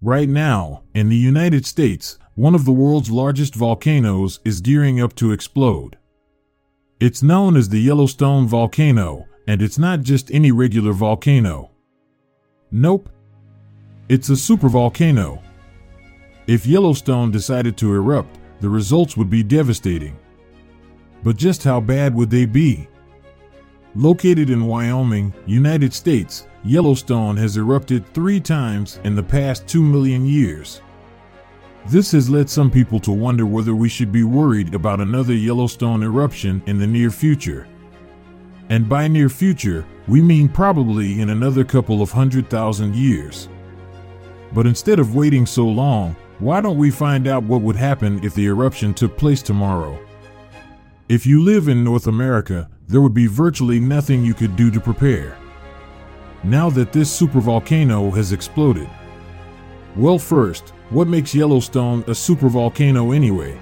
Right now, in the United States, one of the world's largest volcanoes is gearing up to explode. It's known as the Yellowstone volcano, and it's not just any regular volcano. Nope. It's a supervolcano. If Yellowstone decided to erupt, the results would be devastating. But just how bad would they be? Located in Wyoming, United States, Yellowstone has erupted three times in the past two million years. This has led some people to wonder whether we should be worried about another Yellowstone eruption in the near future. And by near future, we mean probably in another couple of hundred thousand years. But instead of waiting so long, why don't we find out what would happen if the eruption took place tomorrow? If you live in North America, there would be virtually nothing you could do to prepare. Now that this supervolcano has exploded. Well, first, what makes Yellowstone a supervolcano anyway?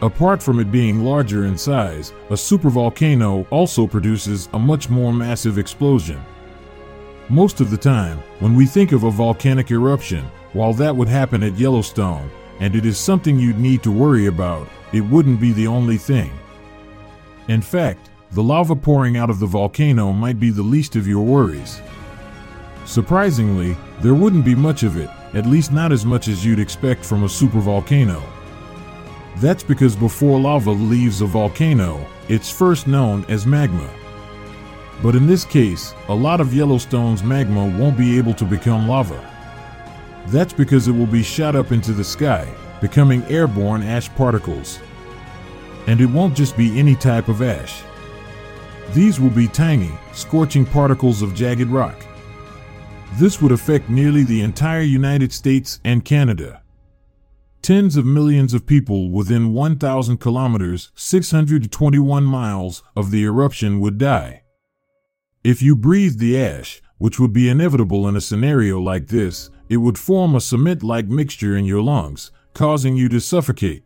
Apart from it being larger in size, a supervolcano also produces a much more massive explosion. Most of the time, when we think of a volcanic eruption, while that would happen at Yellowstone, and it is something you'd need to worry about, it wouldn't be the only thing. In fact, the lava pouring out of the volcano might be the least of your worries. Surprisingly, there wouldn't be much of it, at least not as much as you'd expect from a supervolcano. That's because before lava leaves a volcano, it's first known as magma. But in this case, a lot of Yellowstone's magma won't be able to become lava. That's because it will be shot up into the sky, becoming airborne ash particles. And it won't just be any type of ash. These will be tiny, scorching particles of jagged rock. This would affect nearly the entire United States and Canada. Tens of millions of people within 1,000 kilometers, 621 miles, of the eruption would die. If you breathed the ash, which would be inevitable in a scenario like this, it would form a cement like mixture in your lungs, causing you to suffocate.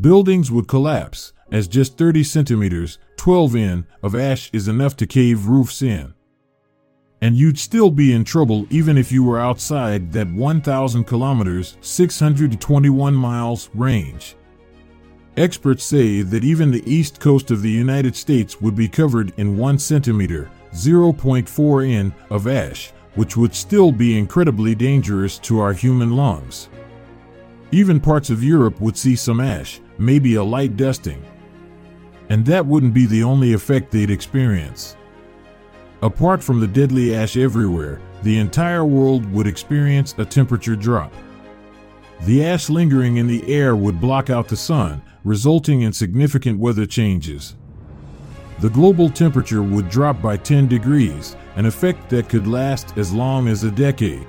Buildings would collapse, as just 30 centimeters, 12 in, of ash is enough to cave roofs in. And you'd still be in trouble even if you were outside that 1,000 kilometers, 621 miles range. Experts say that even the east coast of the United States would be covered in 1 centimeter, 0.4 in, of ash, which would still be incredibly dangerous to our human lungs. Even parts of Europe would see some ash, maybe a light dusting. And that wouldn't be the only effect they'd experience. Apart from the deadly ash everywhere, the entire world would experience a temperature drop. The ash lingering in the air would block out the sun, resulting in significant weather changes. The global temperature would drop by 10 degrees, an effect that could last as long as a decade.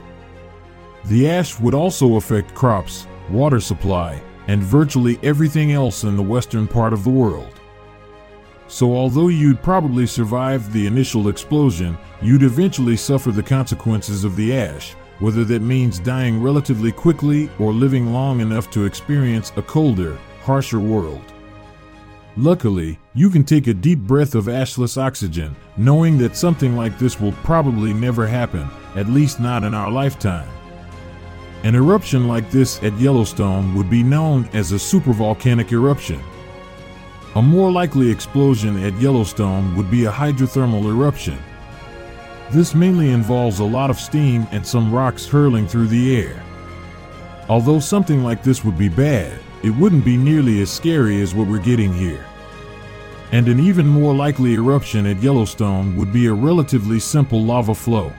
The ash would also affect crops, water supply, and virtually everything else in the western part of the world. So, although you'd probably survive the initial explosion, you'd eventually suffer the consequences of the ash, whether that means dying relatively quickly or living long enough to experience a colder, harsher world. Luckily, you can take a deep breath of ashless oxygen, knowing that something like this will probably never happen, at least not in our lifetime. An eruption like this at Yellowstone would be known as a supervolcanic eruption. A more likely explosion at Yellowstone would be a hydrothermal eruption. This mainly involves a lot of steam and some rocks hurling through the air. Although something like this would be bad, it wouldn't be nearly as scary as what we're getting here. And an even more likely eruption at Yellowstone would be a relatively simple lava flow.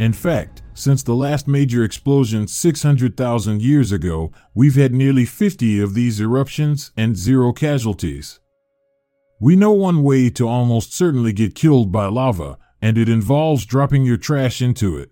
In fact, since the last major explosion 600,000 years ago, we've had nearly 50 of these eruptions and zero casualties. We know one way to almost certainly get killed by lava, and it involves dropping your trash into it.